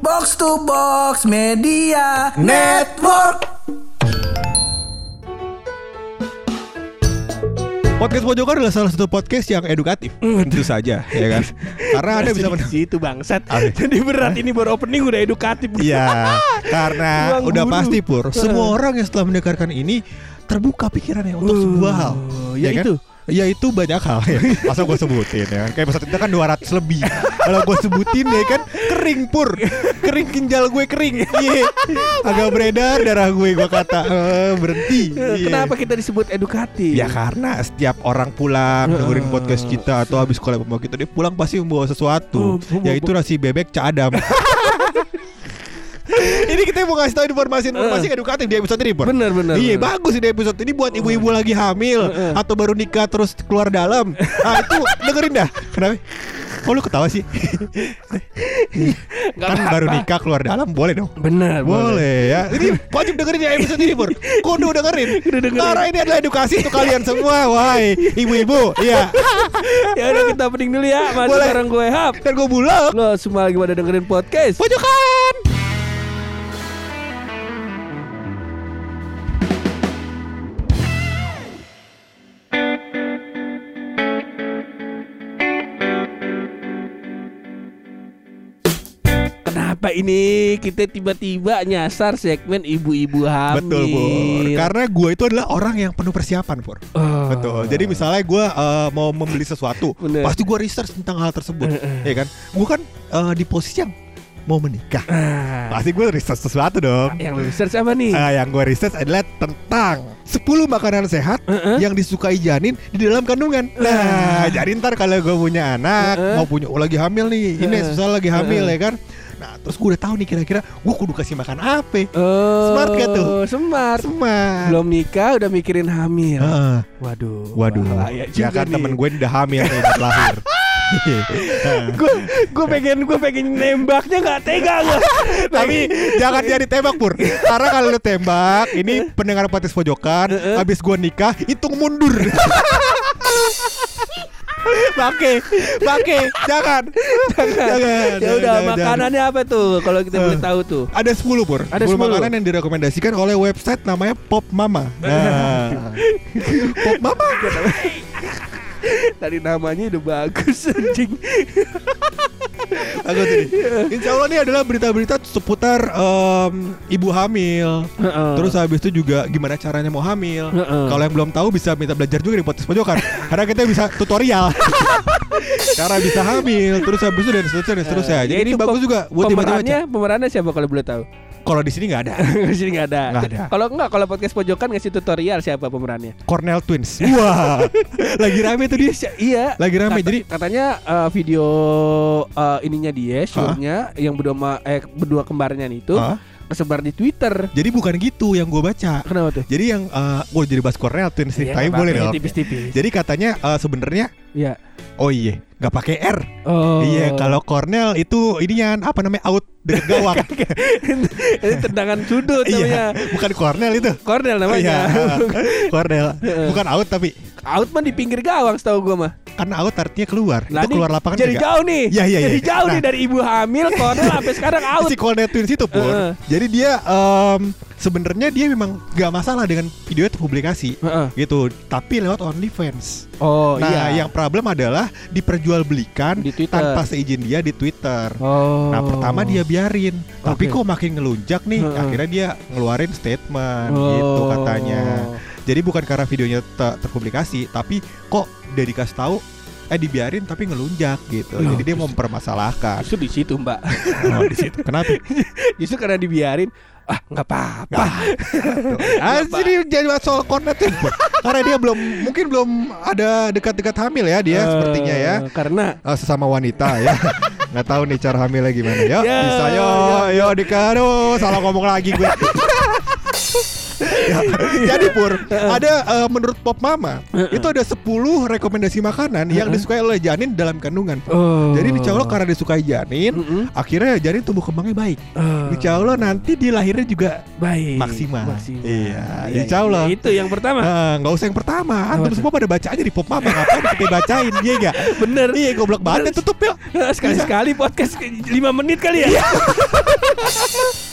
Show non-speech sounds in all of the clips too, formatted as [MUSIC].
Box to Box Media Network. Podcast Pojokan adalah salah satu podcast yang edukatif, tentu saja, ya kan? Karena anda bisa men- situ bangsat. Apa? Jadi berat ini baru opening udah edukatif. Iya, karena [LAUGHS] Ruang udah guru. pasti pur. Semua orang yang setelah mendengarkan ini terbuka pikirannya untuk Uh, sebuah hal. ya kan? itu. Ya itu banyak hal ya. Masa gue sebutin ya kan? Kayak episode kita kan 200 lebih. [LAUGHS] Kalau gue sebutin ya kan kering pur. Kering ginjal gue kering. Iya. Agak beredar darah gue gue kata eh, berhenti. Iya. Kenapa kita disebut edukatif? Ya karena setiap orang pulang dengerin podcast kita atau habis sekolah pembawa kita dia pulang pasti membawa Oh, sesuatu bawa- yaitu nasi bebek Cak Adam. [LAUGHS] ini kita mau kasih tahu informasi-informasi edukatif di episode ini. Bener bener. Iya bener. bagus ini episode ini buat ibu-ibu lagi hamil atau baru nikah terus keluar dalam. Nah itu dengerin dah. Kenapa? Oh lu ketawa sih? Kan apa-apa. baru nikah keluar dalam boleh dong. Bener Boleh ya. Ini wajib dengerin ya episode ini, Pur. Kudu dengerin. Kudu dengerin. Karena ini adalah edukasi untuk kalian semua, wahai ibu-ibu. Iya. Ya udah kita opening dulu ya. Masih Boleh. bareng gue Hap. Dan gue bulog. Lo semua lagi pada dengerin podcast. Pojokan. Ini kita tiba-tiba nyasar segmen ibu-ibu hamil? Betul, Pur. Karena gue itu adalah orang yang penuh persiapan, Pur. Oh. Betul. Jadi misalnya gue eh, mau membeli sesuatu, [LAUGHS] Bener. pasti gue research tentang hal tersebut, ya kan? Gue kan eh, di posisi yang mau menikah, Ah, pasti gue research sesuatu dong. yang lu research apa nih? Ah, yang gue research adalah tentang 10 makanan sehat Heeh. yang disukai janin di dalam kandungan. Nah, jadi ntar kalau gue punya anak, Heeh. mau punya oh, lagi hamil nih, ini Heeh. susah lagi hamil Heeh. ya kan. Nah, terus gue udah tahu nih kira-kira gue kudu kasih makan apa. Oh, Smart gak tuh? Smart. Smart. Belum nikah udah mikirin hamil. Heeh. Waduh. Waduh, bahaya ya kan nih. temen gue udah hamil buat lahir. [LAUGHS] gue gue pengen gue pengen nembaknya nggak tega gue [LAUGHS] Tapi jangan jadi tembak pur Karena kalau lu tembak Ini pendengar podcast pojokan Habis gua nikah Hitung mundur [LAUGHS] [LAUGHS] Pakai Pakai Jangan. Jangan. Ya udah jangan, makanannya apa tuh kalau kita boleh Eh. tahu tuh? Ada 10 pur. Ada 10 10. makanan yang direkomendasikan oleh website namanya Pop Mama. Nah. [LAUGHS] Pop Mama? Tadi namanya udah bagus anjing [LAUGHS] Bagus ini Insya Allah ini adalah berita-berita seputar em, Ibu hamil Terus habis itu juga gimana caranya mau hamil. Heeh. Kalau yang belum tahu bisa minta belajar juga di podcast pojokan. Karena kita bisa tutorial. [LAUGHS] Cara bisa hamil, terus habis itu dan seterusnya dan seterusnya. Jadi Ya, ini bagus juga buat pemerannya pemerannya siapa kalau boleh tahu Kalau di sini nggak ada. [LAUGHS] di sini nggak ada Nggak ada. kalau enggak kalau podcast pojokan ngasih tutorial siapa pemerannya Cornell Twins. Wah, [LAUGHS] lagi rame tuh dia. iya Lagi rame. Kata- Jadi katanya eh, video eh, ininya dia show-nya yang berdua ma- eh berdua kembarnya itu Ah, kesebar di Twitter. jadi bukan gitu yang gue baca. Kenapa tuh? Jadi yang uh, gue jadi bahas Cornell Twins nih, Iya, tapi nggak boleh dong. Tipis-tipis. Jadi katanya uh, sebenarnya Iya. oh iya nggak pakai R. Oh. Iya kalau Cornell itu ininya apa namanya out deket gawang. [LAUGHS] ini tendangan sudut Iya, namanya. bukan Cornell itu. Cornell Iya, [LAUGHS] namanya. Cornell. Bukan out tapi Out mah di pinggir gawang setahu gua mah. karena out artinya keluar. Lah, itu keluar lapangan Jadi juga. jauh nih. Iya, iya, Jadi iya. jauh Nah. nih dari ibu hamil Cornell sampai sekarang [LAUGHS] out. Si Cornell Twins itu pun. Heeh. Jadi dia em, sebenarnya dia memang gak masalah dengan videonya terpublikasi Heeh. gitu, tapi lewat OnlyFans. Oh nah, iya. yang problem adalah diperjualbelikan Di Twitter. tanpa seizin dia di Twitter. Oh. Nah, pertama dia biarin, tapi Oke. kok makin ngelunjak nih, Heeh. akhirnya dia ngeluarin statement Oh. gitu katanya. Jadi bukan karena videonya te- terpublikasi, tapi kok udah dikasih tahu eh dibiarin tapi ngelunjak gitu. Loh, Jadi dia mau mempermasalahkan. Justru di situ Mbak. Oh, di situ. Kenapa? [LAUGHS] Justru karena dibiarin. Ah nggak apa-apa. Ah, jadi jadi soal kornet. Karena dia belum mungkin belum ada dekat-dekat hamil ya dia Eh, sepertinya ya. Karena Ah, sesama wanita ya. [LAUGHS] Nggak tahu nih cara hamilnya gimana. Yo, Ya, bisa yo, yo Dika. Aduh, salah ngomong lagi gue. Ya, [LAUGHS] jadi Pur, ada eh, menurut Pop Mama itu ada 10 rekomendasi makanan yang disukai oleh janin dalam kandungan. Oh. Jadi insya Allah karena disukai janin, Mm-mm. akhirnya janin tumbuh kembangnya baik. Oh. Insya Allah nanti di lahirnya juga baik maksimal. maksimal. Iya, Iya, insya Allah. iya, itu yang pertama Ah, nggak usah yang pertama, antum semua pada baca aja di Pop Mama ngapain kita bacain, iya gak? bener Iya goblok banget tutup yuk. [LAUGHS] sekali sekali podcast 5 menit kali ya [LAUGHS]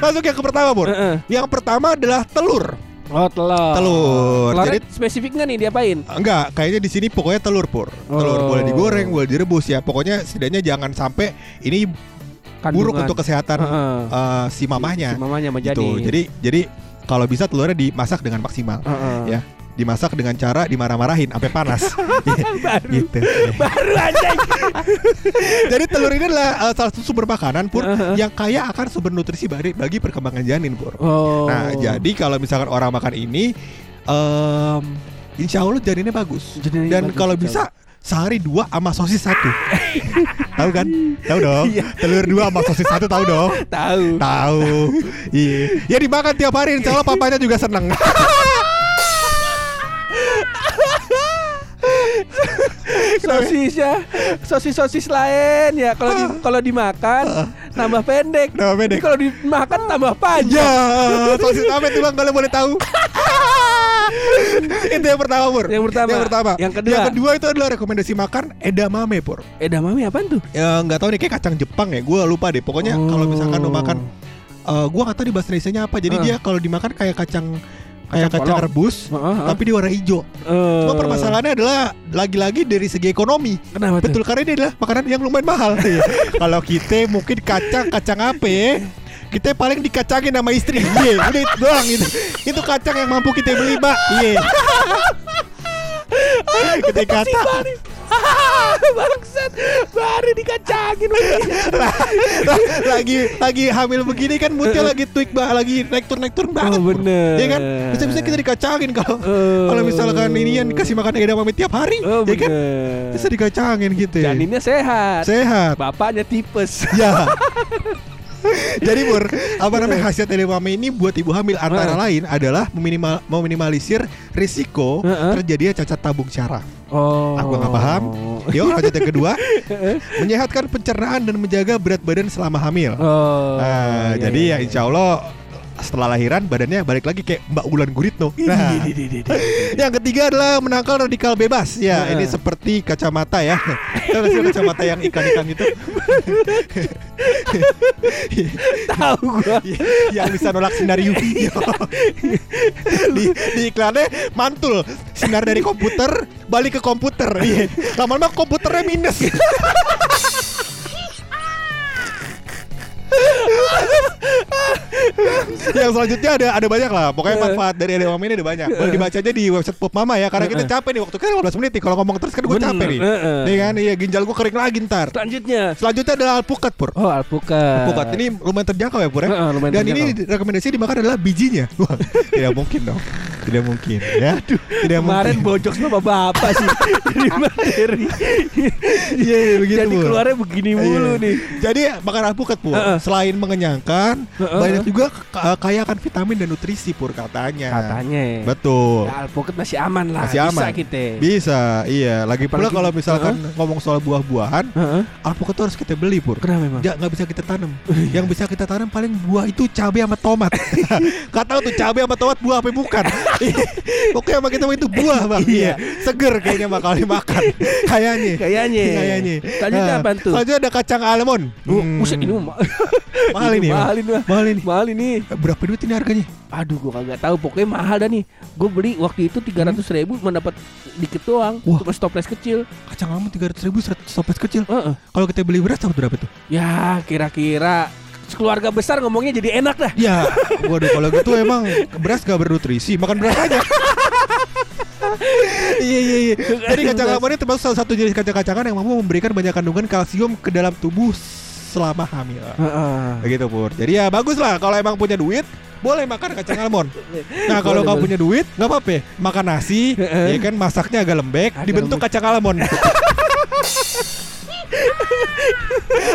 Masuk yang ke pertama, Pur. Heeh. Yang pertama adalah telur. Oh telur. Telur. Telurnya Jadi- spesifik nggak nih diapain? Enggak, kayaknya di sini pokoknya telur, Pur. Telur Oh. boleh digoreng, boleh direbus ya. Pokoknya setidaknya jangan sampai ini buruk Kandungan. untuk kesehatan Heeh. eh, si mamahnya. Si mamanya sama gitu. Jadi jadi kalau bisa telurnya dimasak dengan maksimal. Heeh. Ya. Dimasak dengan cara dimarah-marahin sampai panas. [LAUGHS] gitu. baru aja. [LAUGHS] Jadi telur ini adalah eh, salah satu sumber makanan pur Heeh. yang kaya akan sumber nutrisi bagi, bagi perkembangan janin pur. Oh. Nah, jadi kalau misalkan orang makan ini, em insya Allah janinnya bagus. Janinnya Dan bagus, kalau bisa sehari dua sama sosis satu. [LAUGHS] tahu kan? Tahu dong. Iya. Telur dua sama sosis satu tahu dong. tahu. Tahu. Iya. Ya dimakan tiap hari. Insya Allah papanya juga seneng. Sosisnya sosis sosis lain ya kalau di, kalau dimakan tambah pendek. Tambah pendek. Kalau dimakan tambah Ya, panjang. sosis apa itu bang? Kalau boleh tahu. [LAUGHS] itu yang pertama pur. Yang pertama. Yang pertama. Yang kedua. Yang kedua itu adalah rekomendasi makan edamame pur. Edamame apaan tuh? Ya nggak tahu nih kayak kacang Jepang ya. Gue lupa deh. Pokoknya kalau misalkan lo makan, eh gue nggak tahu di bahasa Indonesia apa. Jadi Oh. dia kalau dimakan kayak kacang kayak Kacang kacang polong. rebus, Heeh, tapi di warna hijau. Eh, Cuma permasalahannya adalah lagi-lagi dari segi ekonomi. Kenapa tuh? Betul karena ini adalah makanan yang lumayan mahal. [LAUGHS] Iya. Kalau kita mungkin kacang kacang apa ya? Kita paling dikacangin sama istri. [LAUGHS] Iya, udah itu doang itu. Itu kacang yang mampu kita beli, Mbak. Iya. [LAUGHS] Kita kata [LAUGHS] Bangsat, baru dikacangin [LAUGHS] lagi lagi hamil begini kan moodnya lagi tweak bah, lagi naik turun naik turun banget. Oh, bener. Iya kan? Bisa bisa kita dikacangin kalau Oh. kalau misalkan ini yang dikasih makan edamame tiap hari, Oh, ya kan? Bisa dikacangin gitu. ya. Janinnya sehat. Sehat. Bapaknya tipes. Ya. [LAUGHS] Jadi Bur, apa namanya khasiat edamame ini buat ibu hamil antara Heeh. lain adalah meminimal, meminimalisir risiko Heeh. terjadinya cacat tabung syaraf. Oh. Aku nggak paham. Yuk lanjut yang kedua, menyehatkan pencernaan dan menjaga berat badan selama hamil. Oh. Nah, iya, jadi iya, ya iya. insya Allah setelah lahiran badannya balik lagi kayak Mbak Ulan Guritno. Nah, [LAUGHS] yang ketiga adalah menangkal radikal bebas. Ya, Heeh. ini seperti kacamata ya. [LAUGHS] Tahu kacamata yang ikan-ikan itu? [LAUGHS] Tahu gua. yang bisa nolak sinar UV. di, di iklannya mantul sinar dari komputer balik ke komputer. Iya. Lama-lama komputernya minus. Yang selanjutnya ada ada banyak lah. Pokoknya manfaat dari edamame ini ada banyak. Boleh dibaca aja di website Pop Mama ya. Karena kita capek nih waktu kan 15 menit nih. Kalau ngomong terus kan gue capek nih. Nih kan, iya ginjal gue kering lagi ntar. Selanjutnya. Selanjutnya adalah alpukat pur. Oh, alpukat. Alpukat ini lumayan terjangkau ya pur ya. Dan ini rekomendasi dimakan adalah bijinya. [LAUGHS] Wah, tidak mungkin dong. Tidak mungkin ya. tidak Kemarin mungkin. bojok sama bapak sih [LAUGHS] Dari materi Iya, iya, begitu, Jadi keluarnya begini mulu Iya. nih Jadi makan alpukat pur. Heeh. Selain mengenyangkan, Heeh. banyak juga ka- kaya akan vitamin dan nutrisi pur katanya. Katanya Betul. ya, Alpukat masih aman lah Masih Bisa aman. kita Bisa, iya. Lagi pula kalau misalkan ngomong soal buah-buahan, Heeh. alpukat tuh harus kita beli pur. Kenapa memang? Ya nggak bisa kita tanam. Yang bisa kita tanam paling buah itu cabai sama tomat. [LAUGHS] Gak tahu tuh cabai sama tomat buah apa bukan. [LAUGHS] Pokoknya sama kita itu buah bang. Iya. Seger kayaknya bakal dimakan. Kayaknya. Kayaknya Kayaknya. Selanjutnya Nah, apaan tuh? Selanjutnya ada kacang almond. Oh, Hmm. Buset ini mah [LAUGHS] Mahal ini. Mahal ini mah. Mahal ini. Mahal ini Eh, Berapa duit ini harganya? Aduh gua kagak tahu Pokoknya mahal dah nih Gue beli waktu itu 300 ribu Mendapat dikit doang Wah. Cuma stoples kecil Kacang almond tiga ratus ribu seratus kecil. Heeh. Kalau kita beli beras dapat berapa tuh? Ya kira-kira Keluarga besar ngomongnya jadi enak dah Ya, waduh kalau gitu emang beras gak bernutrisi, makan beras aja. iya iya iya. Jadi kacang almond ini termasuk salah satu jenis kacang-kacangan yang mampu memberikan banyak kandungan kalsium ke dalam tubuh selama hamil. Begitu Pur. Jadi ya bagus lah kalau emang punya duit boleh makan kacang almond. Nah kalau nggak punya duit nggak apa-apa, ya. makan nasi, ya kan masaknya agak lembek, Agak dibentuk lembek. kacang almond. [LAUGHS]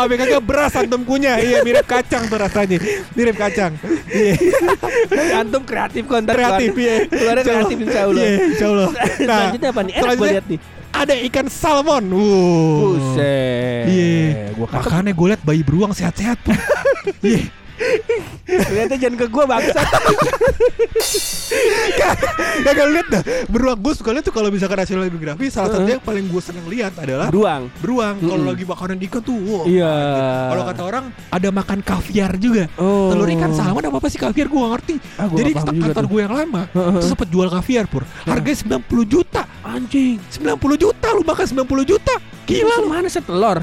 Apa kagak beras antum kunyah, iya mirip kacang tuh rasanya, mirip kacang. Iya. Antum kreatif kok ntar kreatif ya. Keluarnya Allah. kreatif insya Allah Iya, insya Allah. [LAUGHS] Selanjutnya apa nih? Enak gue lihat nih Ada ikan salmon. Wuh. Buset Iya. Makanya gue liat bayi beruang sehat-sehat tuh. [LAUGHS] Iya. Ternyata jangan ke gua bangsat. [LAUGHS] Gak lihat dah beruang gue suka lihat tuh kalau misalkan National Geographic salah satunya yang paling gue seneng lihat adalah Beruang. beruang kalau Mm-mm. lagi makanan ikan tuh wow, Iya. Kalau kata orang ada makan kaviar juga. Oh. Telur ikan salmon apa apa sih kaviar gue gak ngerti. Ah, gua Jadi kantor gue yang lama itu sempet jual kaviar pur. Harganya 90 juta. Anjing. 90 juta lu makan 90 juta. Gila lu. Mana setelur?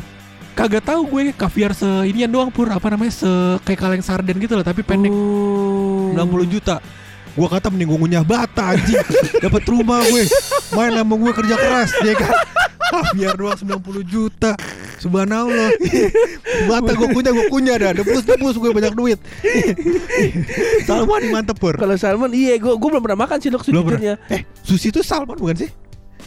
Kagak tahu gue kaviar se inian doang pur apa namanya se kayak kaleng sarden gitu loh tapi pendek Oh. 60 juta. Gua kata mending gue ngunyah bata anjing. [LAUGHS] Dapat rumah gue. Main sama gue kerja keras ya kan. Kaviar doang 90 juta. Subhanallah. Bata gue kunyah gue kunyah dah. Debus-debus gue banyak duit. Salmon mantep pur. Kalau salmon iya gua gua belum pernah makan sih dok sejujurnya. Eh, sushi itu salmon bukan sih?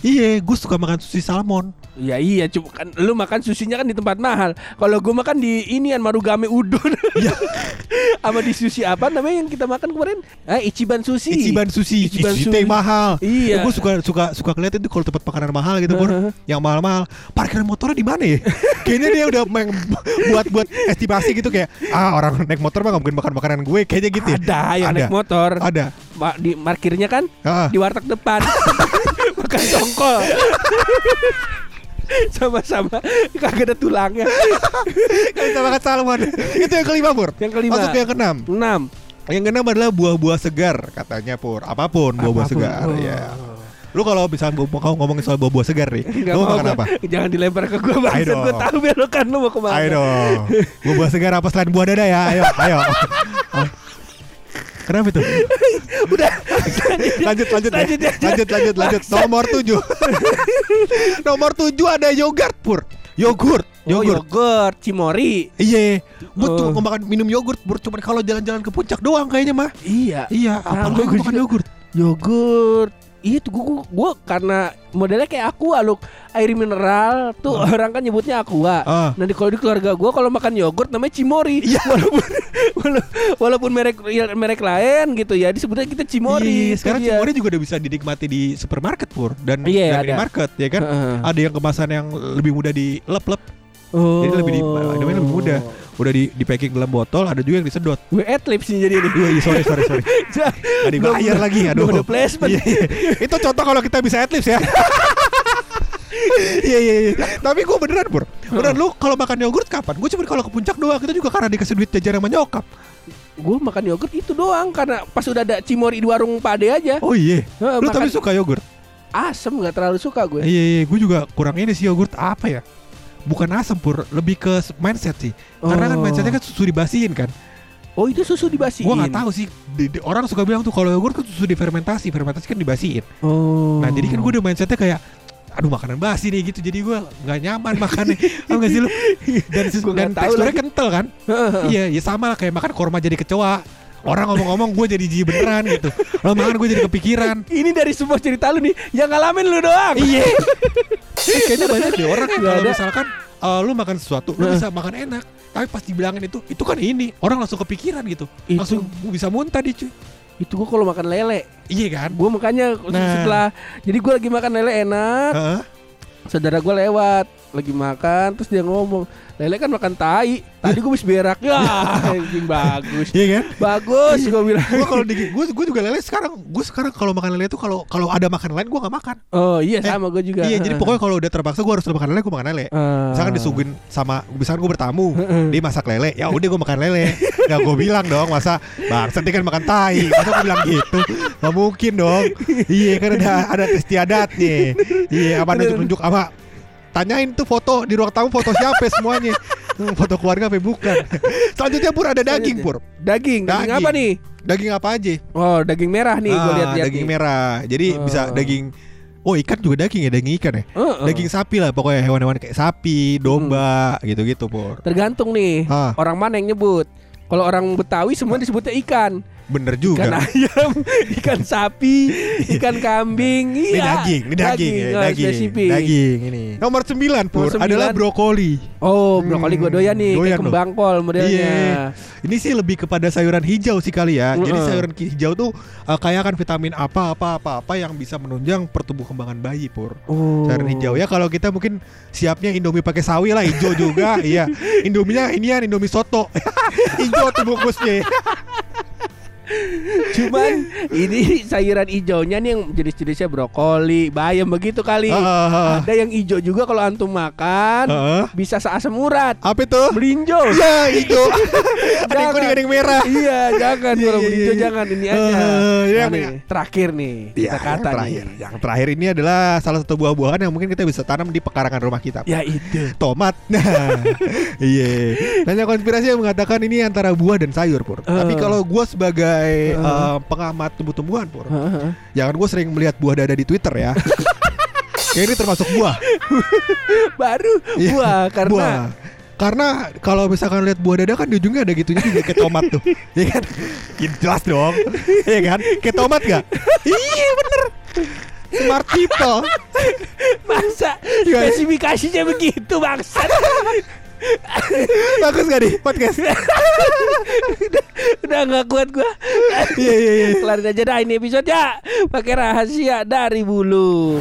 Iya, gue suka makan sushi salmon. Ya iya cuma kan lu makan susinya kan di tempat mahal. Kalau gua makan di inian Marugame Udon. Iya. [LAUGHS] Sama di sushi apa namanya yang kita makan kemarin? Eh Ichiban Sushi. Ichiban sushi, Ichiban sushi. mahal. Iya. gue suka suka suka ngeliat itu kalau tempat makanan mahal gitu, Pur. Heeh. yang mahal-mahal. Parkiran motornya di mana ya? [LAUGHS] Kayaknya dia udah main buat buat estimasi gitu kayak ah orang naik motor mah nggak mungkin makan makanan gue kayaknya gitu. ya. Ada yang naik motor. Ada. Ma- di parkirnya kan Ah. di warteg depan. [LAUGHS] makan tongkol. [LAUGHS] Sama-sama kagak ada tulangnya. [LAUGHS] Kita makan salmon. itu yang kelima, Pur. Yang kelima. Masuk ke yang keenam. Enam. Yang keenam adalah buah-buah segar katanya, Pur. Apa pun buah-buah segar, Oh. ya. Lu kalau bisa mau mau ngomongin soal buah-buah segar nih, Nggak lu mau makan apa? Jangan dilempar ke gua bangsa Ayo Gua tahu belokan lu mau ke mana Ayo dong. Buah-buah segar apa selain buah dada ya? Ayo, ayo. [LAUGHS] Oh. Kenapa itu? [LAUGHS] Udah. Lanjut [LAUGHS] lanjut Lanjut, ya. lanjut. lanjut lanjut lanjut. Nomor tujuh. [LAUGHS] Nomor tujuh ada yogurt pur. Yogurt Oh yogurt. yogurt Cimori. Iya. Gue tuh Oh. mau makan minum yogurt pur. Cuman kalau jalan-jalan ke puncak doang kayaknya mah. Iya. Iya apa lu gua makan yogurt. Yogurt Itu gua, gua, gua karena modelnya kayak aqua loh Air mineral tuh orang kan nyebutnya aqua Ah. Nah di kalau di keluarga gua kalau makan yogurt namanya Cimori Iya. [LAUGHS] Walaupun wala- walaupun merek ya, merek lain gitu ya disebutnya kita Cimori Iya, itu sekarang dia. Cimori juga udah bisa dinikmati di supermarket pur dan Iya, dan di market ya kan Heeh. ada yang kemasan yang lebih mudah dilep-lep Oh. jadi lebih di namanya lebih mudah udah di, di packing dalam botol ada juga yang disedot Gue adlibs nih jadi ini Iya, iya, sorry, sorry, sorry. [LAUGHS] Gak dibayar lagi, aduh. ada placement. Iya, iya. Itu contoh kalau kita bisa adlibs ya. Iya iya iya. Tapi gue beneran pur. Beneran lu kalau makan yogurt kapan? Gue cuma kalau ke puncak doang. Itu juga karena dikasih duit jajan sama nyokap. Gue makan yogurt itu doang karena pas udah ada Cimori di warung Pade aja. Oh iya. Lu makan- tapi suka yogurt? Asem nggak terlalu suka gue. Iya iya. Gue juga kurang ini sih yogurt apa ya? Bukan asam pur, lebih ke mindset sih. Karena kan Oh. mindsetnya kan susu dibasiin kan. Oh itu susu dibasiin. Gue nggak tahu sih. Di- di- orang suka bilang tuh kalau yogurt kan susu difermentasi, fermentasi kan dibasiin. Oh. Nah jadi kan gue udah mindsetnya kayak Aduh makanan basi nih gitu Jadi gue gak nyaman makannya [LAUGHS] Tau gak sih lu Dan, Gua dan nggak teksturnya lagi. kental kan Iya ya sama lah kayak makan korma jadi kecoa Orang ngomong-ngomong gue jadi jijik beneran gitu Lo makan gue jadi kepikiran Ini dari semua cerita lu nih yang ngalamin lu doang. Iya [LAUGHS] Eh, Kayaknya banyak deh orang kalau misalkan uh, Lu makan sesuatu Lu Heeh. bisa makan enak Tapi pas dibilangin itu Itu kan ini Orang langsung kepikiran gitu Itu. Langsung bisa muntah dia cuy Itu gua kalau makan lele, Iya kan gua makanya Nah. setelah jadi gua lagi makan lele enak, Heeh. saudara gua lewat lagi makan terus dia ngomong lele kan makan tai tadi gua habis berak. Ya. [LAUGHS] Anjing bagus. Iya kan? Bagus gua bilang. Gue kalau di gue gue juga lele sekarang gue sekarang kalau makan lele itu kalau kalau ada makanan lain gue nggak makan. Oh iya sama gua juga. iya jadi pokoknya kalau udah terpaksa gue harus makan lele gue makan lele. Ah. misalkan disuguhin sama misalkan gue bertamu dia masak lele ya udah gue makan lele. Nggak gue bilang dong masa bang dia kan makan tai. Masa gue bilang gitu? Nggak mungkin dong. Iya kan ada ada istiadatnya iya apa nunjuk nunjuk apa tanyain tuh foto di ruang tamu foto siapa semuanya Hmm, [LAUGHS] foto keluarga apa bukan [LAUGHS] selanjutnya pur ada daging pur daging daging Daging. apa nih daging apa aja oh daging merah nih Ah, lihat-lihat daging nih. merah. Jadi Oh. bisa daging Oh ikan juga daging ya daging ikan ya. Heeh. Daging sapi lah pokoknya hewan-hewan kayak sapi, domba gitu-gitu pur. tergantung nih Ah. orang mana yang nyebut kalau orang Betawi semua disebutnya ikan Bener Ikan juga. ayam, [LAUGHS] ikan sapi, ikan kambing. Ini Iya. daging, ini daging, ya, oh, daging, spesifik. daging ini. Nomor 9 Pur Nomor adalah sembilan. brokoli. Oh, brokoli gue doyan nih, doyan kayak loh. kembang kol modelnya. Iya. Ini sih lebih kepada sayuran hijau sih kali ya. Jadi Mm-mm. sayuran ki- hijau tuh uh, kaya akan vitamin apa apa apa apa yang bisa menunjang pertumbuh kembangan bayi pur. Oh. Sayuran hijau ya kalau kita mungkin siapnya Indomie pakai sawi lah hijau juga. [LAUGHS] iya. Indominya ini ya Indomie soto. [LAUGHS] hijau tuh bungkusnya. Cuman ini sayuran hijaunya nih yang jenis-jenisnya brokoli, bayam begitu kali. Ah, Ada yang hijau juga kalau antum makan Heeh. bisa seasam urat. Apa itu? Melinjo. Iya hijau. [LAUGHS] Ada yang kuning ada yang merah. Iya, jangan Iya, kalau iya, melinjo iya. jangan ini aja. Eh, Nah, yang- nih, terakhir nih Iya, kita kata yang terakhir. nih. Yang terakhir ini adalah salah satu buah-buahan yang mungkin kita bisa tanam di pekarangan rumah kita. Ya itu. tomat. [LAUGHS] Nah, iya. Banyak konspirasi yang mengatakan ini antara buah dan sayur, Pur. Eh. Tapi kalau gue sebagai Eh. eh, pengamat tumbuh-tumbuhan, Pur, Heeh. jangan gue sering melihat buah dada di Twitter ya. [LAUGHS] Kayak ini termasuk buah. Baru Iya, buah karena buah. Karena kalau misalkan lihat buah dada kan di ujungnya ada gitunya juga kayak tomat tuh. [LAUGHS] Iya kan? Ya, jelas dong. Iya kan? Kayak tomat gak? iya bener. Smart people. masa spesifikasinya begitu bangsat. [LAUGHS] Bagus gak nih podcast? [LAUGHS] Udah nggak kuat gua. Iya iya iya. Kelarin aja dah ini episode ya. Pakai rahasia dari bulu.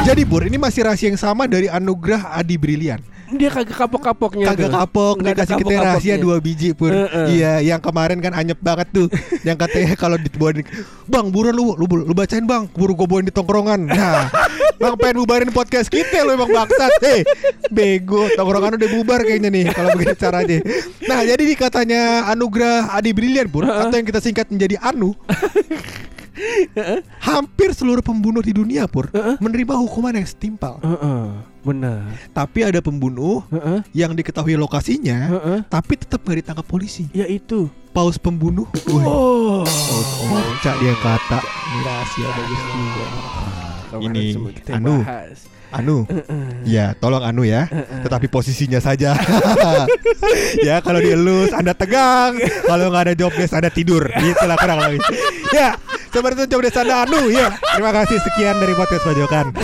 Jadi Bur, ini masih rahasia yang sama dari anugerah Adi Brilian. Dia kagak kapok-kapoknya Kagak tuh. kapok, Nggak ada dikasih kita rahasia dua biji Pur. Heeh. Iya, yang kemarin kan anyep banget tuh. [LAUGHS] yang katanya kalau dibawain, Bang, buruan lu, lu, lu bacain Bang, buru gue bawain di tongkrongan. Nah, [LAUGHS] Bang pengen bubarin podcast kita lu emang bangsat. Hei, bego, tongkrongan udah bubar kayaknya nih kalau begini caranya. Nah, jadi di katanya anugerah Adi Brilian Pur, atau yang kita singkat menjadi Anu. [LAUGHS] Hampir seluruh pembunuh di dunia Pur menerima hukuman yang setimpal. Heeh, benar. Tapi ada pembunuh Heeh, yang diketahui lokasinya, heeh. tapi tetap nggak ditangkap polisi. Ya itu. Paus pembunuh. Wih, Oh. Oca dia kata. Rahasia bagus juga. Ini, anu. bahas. Anu, [LAUGHS] ya tolong Anu ya, tetapi posisinya saja. [LAUGHS] ya kalau dia lulus Anda tegang, kalau nggak ada job desk Anda tidur. Itulah kurang lebih. Ya, seperti itu job desk Anda Anu ya. Terima kasih sekian dari podcast Pojokan.